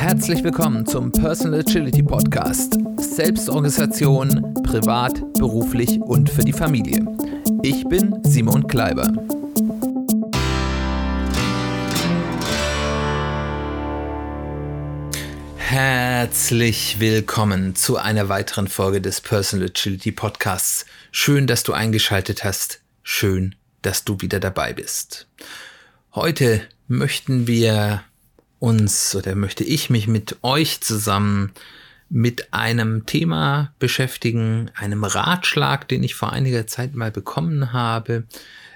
Herzlich willkommen zum Personal Agility Podcast. Selbstorganisation, privat, beruflich und für die Familie. Ich bin Simon Kleiber. Herzlich willkommen zu einer weiteren Folge des Personal Agility Podcasts. Schön, dass du eingeschaltet hast. Schön, dass du wieder dabei bist. Heute möchten wir uns oder möchte ich mich mit euch zusammen mit einem Thema beschäftigen, einem Ratschlag, den ich vor einiger Zeit mal bekommen habe,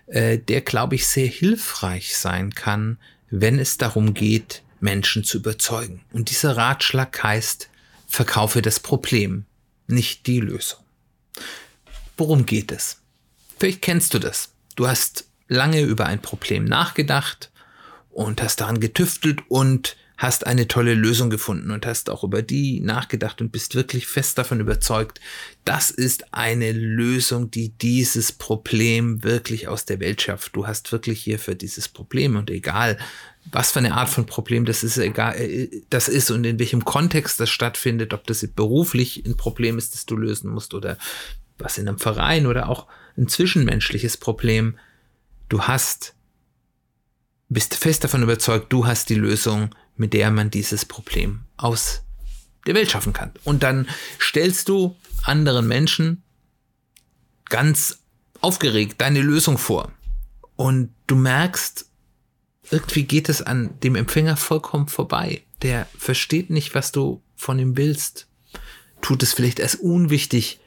äh, der, glaube ich, sehr hilfreich sein kann, wenn es darum geht, Menschen zu überzeugen. Und dieser Ratschlag heißt, verkaufe das Problem, nicht die Lösung. Worum geht es? Vielleicht kennst du das. Du hast lange über ein Problem nachgedacht und hast daran getüftelt und hast eine tolle Lösung gefunden und hast auch über die nachgedacht und bist wirklich fest davon überzeugt, das ist eine Lösung, die dieses Problem wirklich aus der Welt schafft. Du hast wirklich hier für dieses Problem und egal, was für eine Art von Problem das ist, egal, äh, das ist und in welchem Kontext das stattfindet, ob das beruflich ein Problem ist, das du lösen musst oder was in einem Verein oder auch ein zwischenmenschliches Problem. Du hast, bist fest davon überzeugt, du hast die Lösung, mit der man dieses Problem aus der Welt schaffen kann. Und dann stellst du anderen Menschen ganz aufgeregt deine Lösung vor. Und du merkst, irgendwie geht es an dem Empfänger vollkommen vorbei. Der versteht nicht, was du von ihm willst. Tut es vielleicht als unwichtig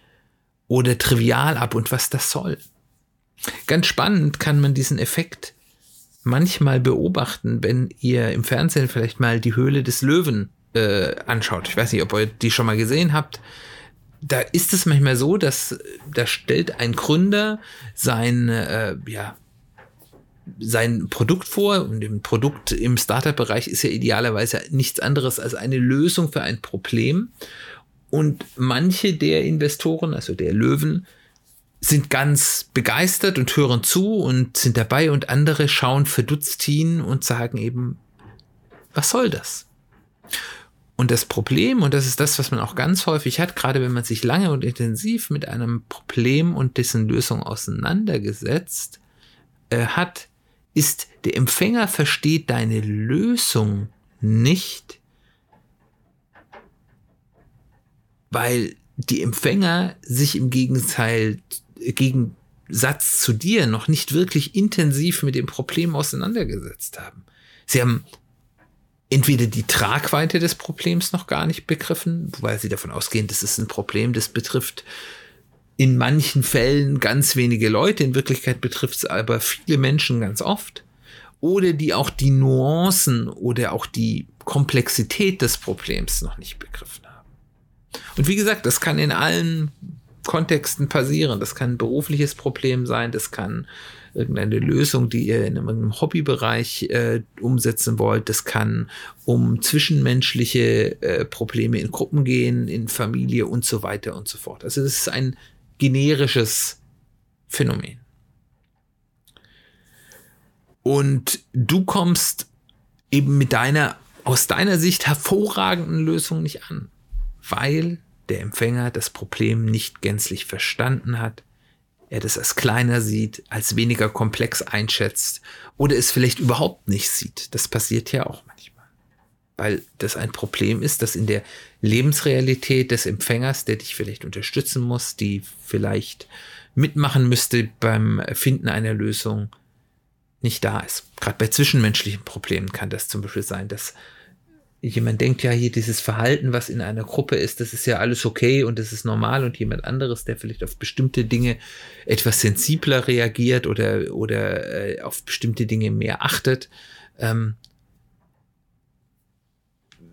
oder trivial ab und was das soll. Ganz spannend kann man diesen Effekt manchmal beobachten, wenn ihr im Fernsehen vielleicht mal die Höhle des Löwen äh, anschaut. Ich weiß nicht, ob ihr die schon mal gesehen habt. Da ist es manchmal so, dass da stellt ein Gründer sein, äh, ja, sein Produkt vor und im Produkt im Startup-Bereich ist ja idealerweise nichts anderes als eine Lösung für ein Problem. Und manche der Investoren, also der Löwen, sind ganz begeistert und hören zu und sind dabei und andere schauen verdutzt hin und sagen eben, was soll das? Und das Problem, und das ist das, was man auch ganz häufig hat, gerade wenn man sich lange und intensiv mit einem Problem und dessen Lösung auseinandergesetzt äh, hat, ist, der Empfänger versteht deine Lösung nicht, weil die Empfänger sich im Gegenteil Gegensatz zu dir noch nicht wirklich intensiv mit dem Problem auseinandergesetzt haben. Sie haben entweder die Tragweite des Problems noch gar nicht begriffen, weil sie davon ausgehen, das ist ein Problem, das betrifft in manchen Fällen ganz wenige Leute, in Wirklichkeit betrifft es aber viele Menschen ganz oft, oder die auch die Nuancen oder auch die Komplexität des Problems noch nicht begriffen haben. Und wie gesagt, das kann in allen Kontexten passieren. Das kann ein berufliches Problem sein, das kann irgendeine Lösung, die ihr in einem Hobbybereich äh, umsetzen wollt. Das kann um zwischenmenschliche äh, Probleme in Gruppen gehen, in Familie und so weiter und so fort. Also es ist ein generisches Phänomen. Und du kommst eben mit deiner aus deiner Sicht hervorragenden Lösung nicht an, weil der Empfänger das Problem nicht gänzlich verstanden hat, er das als kleiner sieht, als weniger komplex einschätzt oder es vielleicht überhaupt nicht sieht. Das passiert ja auch manchmal. Weil das ein Problem ist, das in der Lebensrealität des Empfängers, der dich vielleicht unterstützen muss, die vielleicht mitmachen müsste beim Finden einer Lösung, nicht da ist. Gerade bei zwischenmenschlichen Problemen kann das zum Beispiel sein, dass jemand denkt ja hier dieses Verhalten, was in einer Gruppe ist, das ist ja alles okay und das ist normal und jemand anderes, der vielleicht auf bestimmte Dinge etwas sensibler reagiert oder, oder äh, auf bestimmte Dinge mehr achtet, ähm,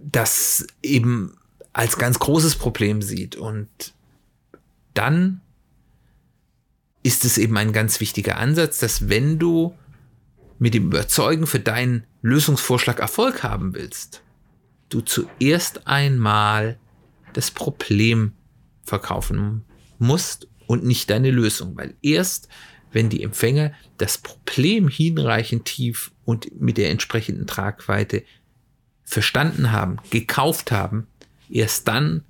das eben als ganz großes Problem sieht. Und dann ist es eben ein ganz wichtiger Ansatz, dass wenn du mit dem Überzeugen für deinen Lösungsvorschlag Erfolg haben willst, du zuerst einmal das Problem verkaufen musst und nicht deine Lösung, weil erst wenn die Empfänger das Problem hinreichend tief und mit der entsprechenden Tragweite verstanden haben, gekauft haben, erst dann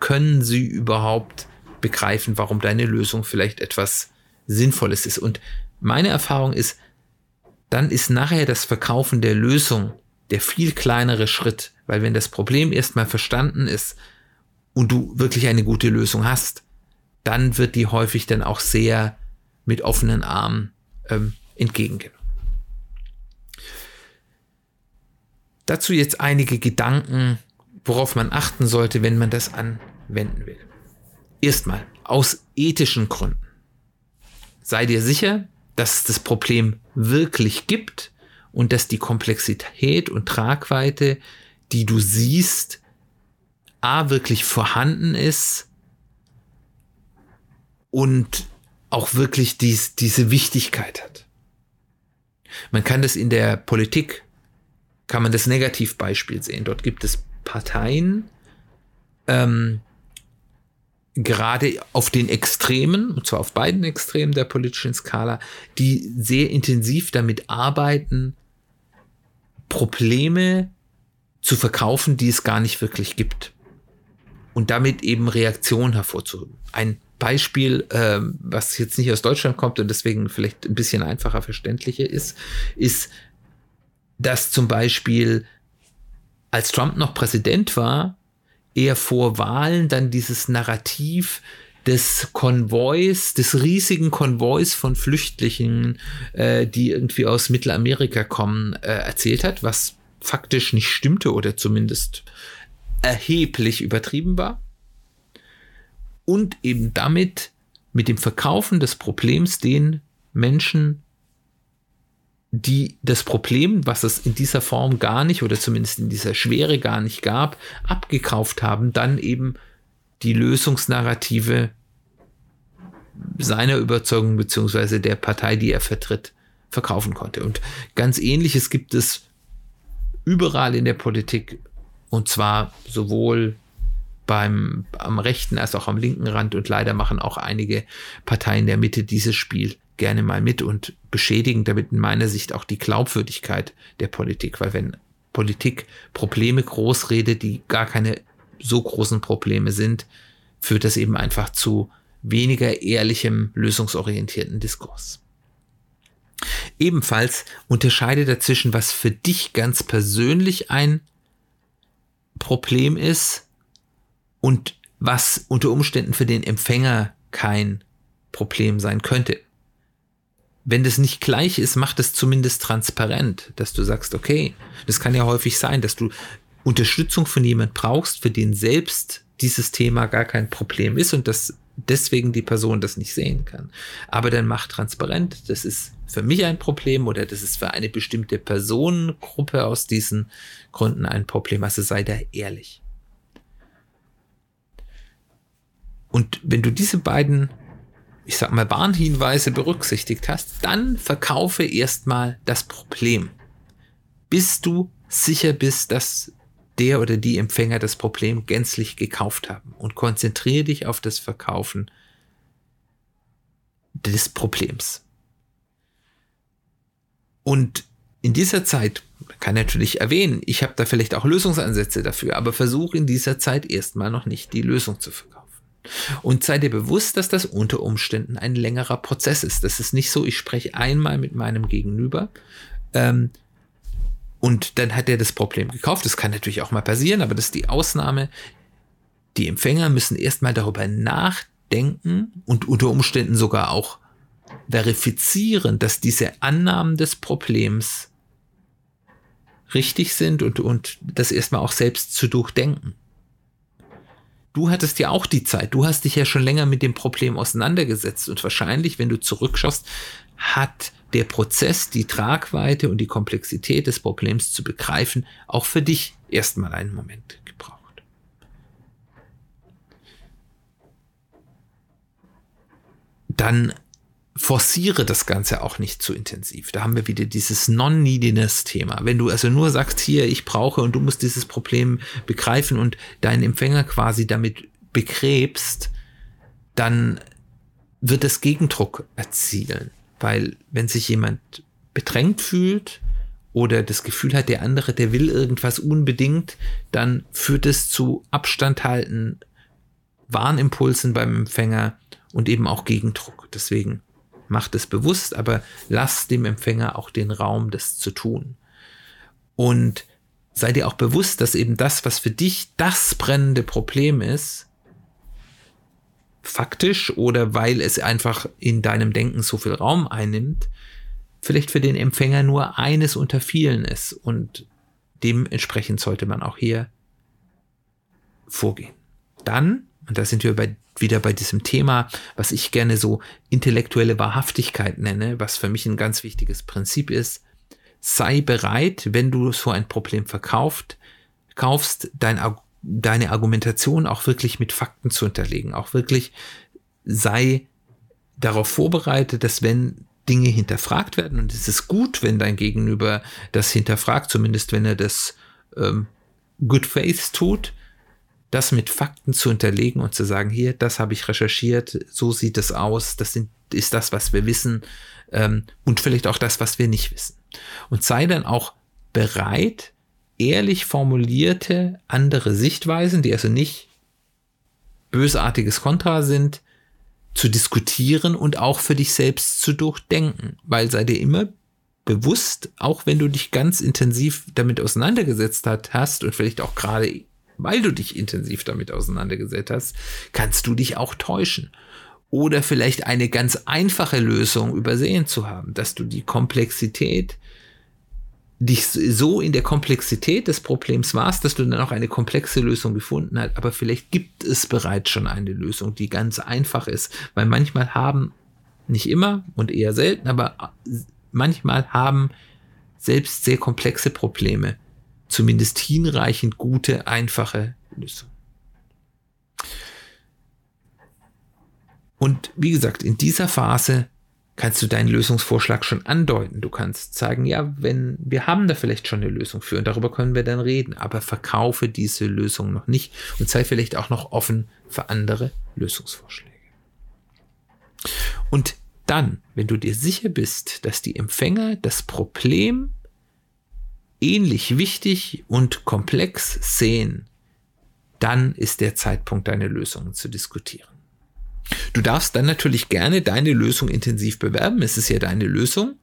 können sie überhaupt begreifen, warum deine Lösung vielleicht etwas Sinnvolles ist. Und meine Erfahrung ist, dann ist nachher das Verkaufen der Lösung der viel kleinere Schritt, weil wenn das Problem erstmal verstanden ist und du wirklich eine gute Lösung hast, dann wird die häufig dann auch sehr mit offenen Armen ähm, entgegengenommen. Dazu jetzt einige Gedanken, worauf man achten sollte, wenn man das anwenden will. Erstmal, aus ethischen Gründen. Sei dir sicher, dass es das Problem wirklich gibt und dass die Komplexität und Tragweite, die du siehst, a wirklich vorhanden ist und auch wirklich dies, diese Wichtigkeit hat. Man kann das in der Politik, kann man das Negativbeispiel sehen. Dort gibt es Parteien, ähm, gerade auf den Extremen, und zwar auf beiden Extremen der politischen Skala, die sehr intensiv damit arbeiten, Probleme zu verkaufen, die es gar nicht wirklich gibt. Und damit eben Reaktionen hervorzuheben. Ein Beispiel, äh, was jetzt nicht aus Deutschland kommt und deswegen vielleicht ein bisschen einfacher verständlicher ist, ist, dass zum Beispiel, als Trump noch Präsident war, er vor Wahlen dann dieses Narrativ des Konvois, des riesigen Konvois von Flüchtlingen, äh, die irgendwie aus Mittelamerika kommen, äh, erzählt hat, was faktisch nicht stimmte oder zumindest erheblich übertrieben war und eben damit mit dem Verkaufen des Problems den Menschen, die das Problem, was es in dieser Form gar nicht oder zumindest in dieser Schwere gar nicht gab, abgekauft haben, dann eben die Lösungsnarrative seiner Überzeugung beziehungsweise der Partei, die er vertritt, verkaufen konnte. Und ganz ähnliches gibt es überall in der Politik und zwar sowohl beim, am rechten als auch am linken Rand und leider machen auch einige Parteien der Mitte dieses Spiel gerne mal mit und beschädigen damit in meiner Sicht auch die Glaubwürdigkeit der Politik, weil wenn Politik Probleme groß redet, die gar keine so großen Probleme sind, führt das eben einfach zu weniger ehrlichem, lösungsorientierten Diskurs. Ebenfalls unterscheide dazwischen, was für dich ganz persönlich ein Problem ist und was unter Umständen für den Empfänger kein Problem sein könnte. Wenn das nicht gleich ist, macht es zumindest transparent, dass du sagst, okay, das kann ja häufig sein, dass du Unterstützung von jemand brauchst, für den selbst dieses Thema gar kein Problem ist und dass deswegen die Person das nicht sehen kann. Aber dann macht transparent, das ist für mich ein Problem oder das ist für eine bestimmte Personengruppe aus diesen Gründen ein Problem. Also sei da ehrlich. Und wenn du diese beiden, ich sag mal, Warnhinweise berücksichtigt hast, dann verkaufe erstmal das Problem. Bis du sicher bist, dass der oder die Empfänger das Problem gänzlich gekauft haben und konzentriere dich auf das Verkaufen des Problems. Und in dieser Zeit, kann natürlich erwähnen, ich habe da vielleicht auch Lösungsansätze dafür, aber versuche in dieser Zeit erstmal noch nicht die Lösung zu verkaufen. Und sei dir bewusst, dass das unter Umständen ein längerer Prozess ist. Das ist nicht so, ich spreche einmal mit meinem Gegenüber ähm, und dann hat er das Problem gekauft. Das kann natürlich auch mal passieren, aber das ist die Ausnahme. Die Empfänger müssen erstmal darüber nachdenken und unter Umständen sogar auch verifizieren, dass diese Annahmen des Problems richtig sind und, und das erstmal auch selbst zu durchdenken du hattest ja auch die Zeit. Du hast dich ja schon länger mit dem Problem auseinandergesetzt und wahrscheinlich, wenn du zurückschaust, hat der Prozess, die Tragweite und die Komplexität des Problems zu begreifen, auch für dich erstmal einen Moment gebraucht. Dann forciere das Ganze auch nicht zu intensiv. Da haben wir wieder dieses Non-Neediness-Thema. Wenn du also nur sagst, hier, ich brauche und du musst dieses Problem begreifen und deinen Empfänger quasi damit begräbst, dann wird es Gegendruck erzielen. Weil wenn sich jemand bedrängt fühlt oder das Gefühl hat, der andere, der will irgendwas unbedingt, dann führt es zu Abstand halten, Warnimpulsen beim Empfänger und eben auch Gegendruck. Deswegen macht es bewusst, aber lass dem Empfänger auch den Raum, das zu tun. Und sei dir auch bewusst, dass eben das, was für dich das brennende Problem ist, faktisch oder weil es einfach in deinem Denken so viel Raum einnimmt, vielleicht für den Empfänger nur eines unter vielen ist und dementsprechend sollte man auch hier vorgehen. Dann, und da sind wir bei, wieder bei diesem Thema, was ich gerne so intellektuelle Wahrhaftigkeit nenne, was für mich ein ganz wichtiges Prinzip ist, sei bereit, wenn du so ein Problem verkauft, kaufst, dein, deine Argumentation auch wirklich mit Fakten zu unterlegen, auch wirklich sei darauf vorbereitet, dass wenn Dinge hinterfragt werden. Und es ist gut, wenn dein Gegenüber das hinterfragt, zumindest wenn er das ähm, good faith tut, das mit Fakten zu unterlegen und zu sagen, hier, das habe ich recherchiert, so sieht es aus, das sind, ist das, was wir wissen ähm, und vielleicht auch das, was wir nicht wissen. Und sei dann auch bereit, ehrlich formulierte andere Sichtweisen, die also nicht bösartiges Kontra sind, zu diskutieren und auch für dich selbst zu durchdenken, weil sei dir immer bewusst, auch wenn du dich ganz intensiv damit auseinandergesetzt hast und vielleicht auch gerade weil du dich intensiv damit auseinandergesetzt hast, kannst du dich auch täuschen. Oder vielleicht eine ganz einfache Lösung übersehen zu haben, dass du die Komplexität dich so in der Komplexität des Problems warst, dass du dann auch eine komplexe Lösung gefunden hast. Aber vielleicht gibt es bereits schon eine Lösung, die ganz einfach ist. Weil manchmal haben, nicht immer und eher selten, aber manchmal haben selbst sehr komplexe Probleme zumindest hinreichend gute, einfache Lösungen. Und wie gesagt, in dieser Phase kannst du deinen Lösungsvorschlag schon andeuten. Du kannst sagen, ja, wenn wir haben da vielleicht schon eine Lösung für und darüber können wir dann reden, aber verkaufe diese Lösung noch nicht und sei vielleicht auch noch offen für andere Lösungsvorschläge. Und dann, wenn du dir sicher bist, dass die Empfänger das Problem ähnlich wichtig und komplex sehen, dann ist der Zeitpunkt, deine Lösungen zu diskutieren. Du darfst dann natürlich gerne deine Lösung intensiv bewerben. Es ist ja deine Lösung.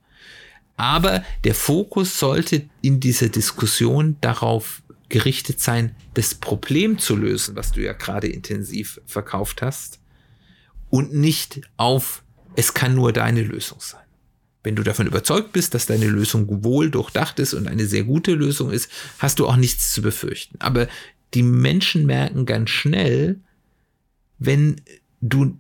Aber der Fokus sollte in dieser Diskussion darauf gerichtet sein, das Problem zu lösen, was du ja gerade intensiv verkauft hast. Und nicht auf, es kann nur deine Lösung sein. Wenn du davon überzeugt bist, dass deine Lösung wohl durchdacht ist und eine sehr gute Lösung ist, hast du auch nichts zu befürchten. Aber die Menschen merken ganz schnell, wenn du,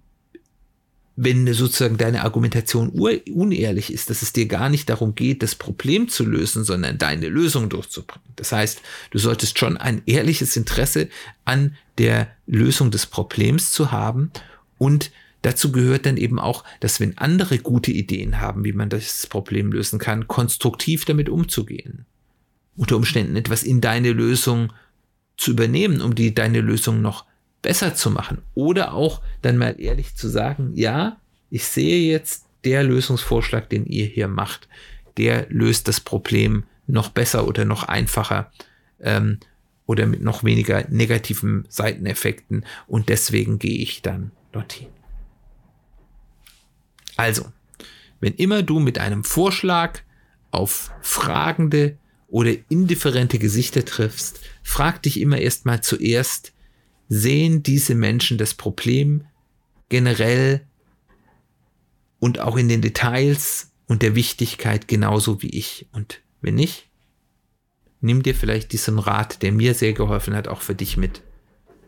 wenn sozusagen deine Argumentation unehrlich ist, dass es dir gar nicht darum geht, das Problem zu lösen, sondern deine Lösung durchzubringen. Das heißt, du solltest schon ein ehrliches Interesse an der Lösung des Problems zu haben und Dazu gehört dann eben auch, dass wenn andere gute Ideen haben, wie man das Problem lösen kann, konstruktiv damit umzugehen. Unter Umständen etwas in deine Lösung zu übernehmen, um die deine Lösung noch besser zu machen. Oder auch dann mal ehrlich zu sagen, ja, ich sehe jetzt der Lösungsvorschlag, den ihr hier macht, der löst das Problem noch besser oder noch einfacher ähm, oder mit noch weniger negativen Seiteneffekten und deswegen gehe ich dann dorthin. Also, wenn immer du mit einem Vorschlag auf fragende oder indifferente Gesichter triffst, frag dich immer erstmal zuerst, sehen diese Menschen das Problem generell und auch in den Details und der Wichtigkeit genauso wie ich. Und wenn nicht, nimm dir vielleicht diesen Rat, der mir sehr geholfen hat, auch für dich mit.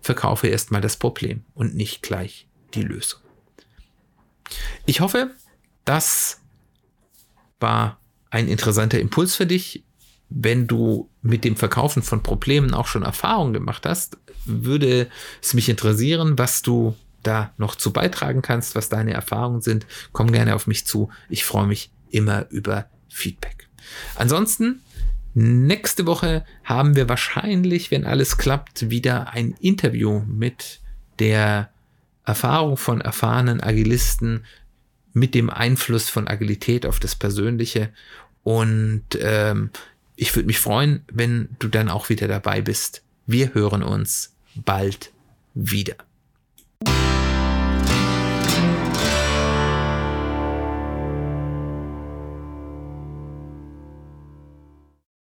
Verkaufe erstmal das Problem und nicht gleich die Lösung. Ich hoffe, das war ein interessanter Impuls für dich. Wenn du mit dem Verkaufen von Problemen auch schon Erfahrungen gemacht hast, würde es mich interessieren, was du da noch zu beitragen kannst, was deine Erfahrungen sind. Komm gerne auf mich zu. Ich freue mich immer über Feedback. Ansonsten, nächste Woche haben wir wahrscheinlich, wenn alles klappt, wieder ein Interview mit der Erfahrung von erfahrenen Agilisten mit dem Einfluss von Agilität auf das Persönliche Und ähm, ich würde mich freuen, wenn du dann auch wieder dabei bist. Wir hören uns bald wieder.